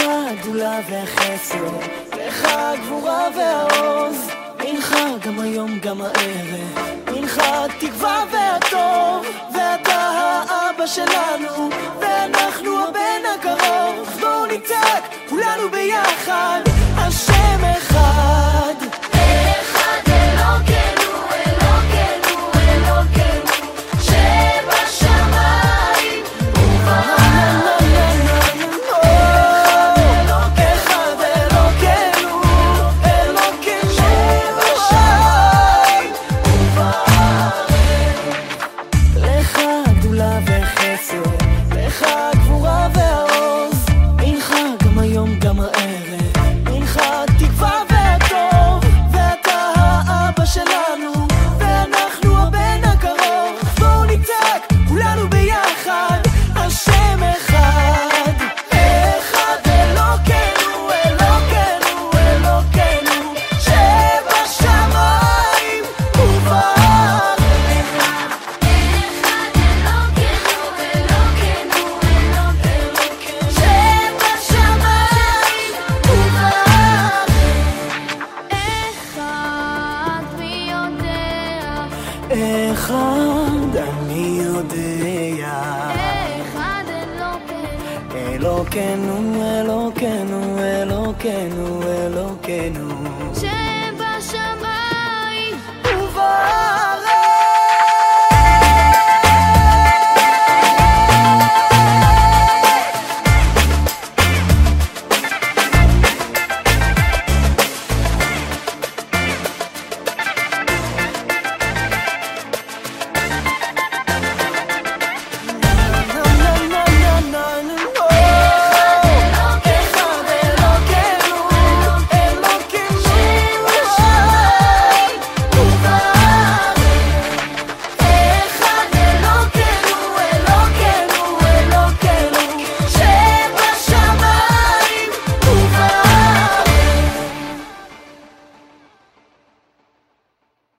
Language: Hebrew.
לך הגדולה והחסר, לך הגבורה והעוז. ממך גם היום גם הערב, ממך התקווה והטוב, ואתה האבא שלנו, ואנחנו הבן הקרוב. בואו נצעק כולנו ביחד. אחד אני יודע, אחד אלוקינו, אלוקינו, אלוקינו, אלוקינו, אלוקינו,